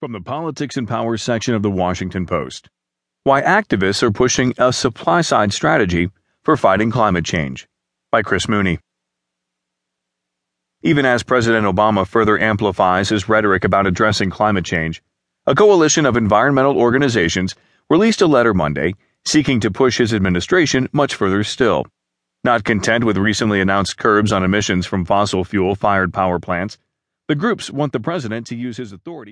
From the Politics and Power section of the Washington Post Why Activists Are Pushing a Supply Side Strategy for Fighting Climate Change by Chris Mooney. Even as President Obama further amplifies his rhetoric about addressing climate change, a coalition of environmental organizations released a letter Monday seeking to push his administration much further still. Not content with recently announced curbs on emissions from fossil fuel fired power plants, the groups want the president to use his authority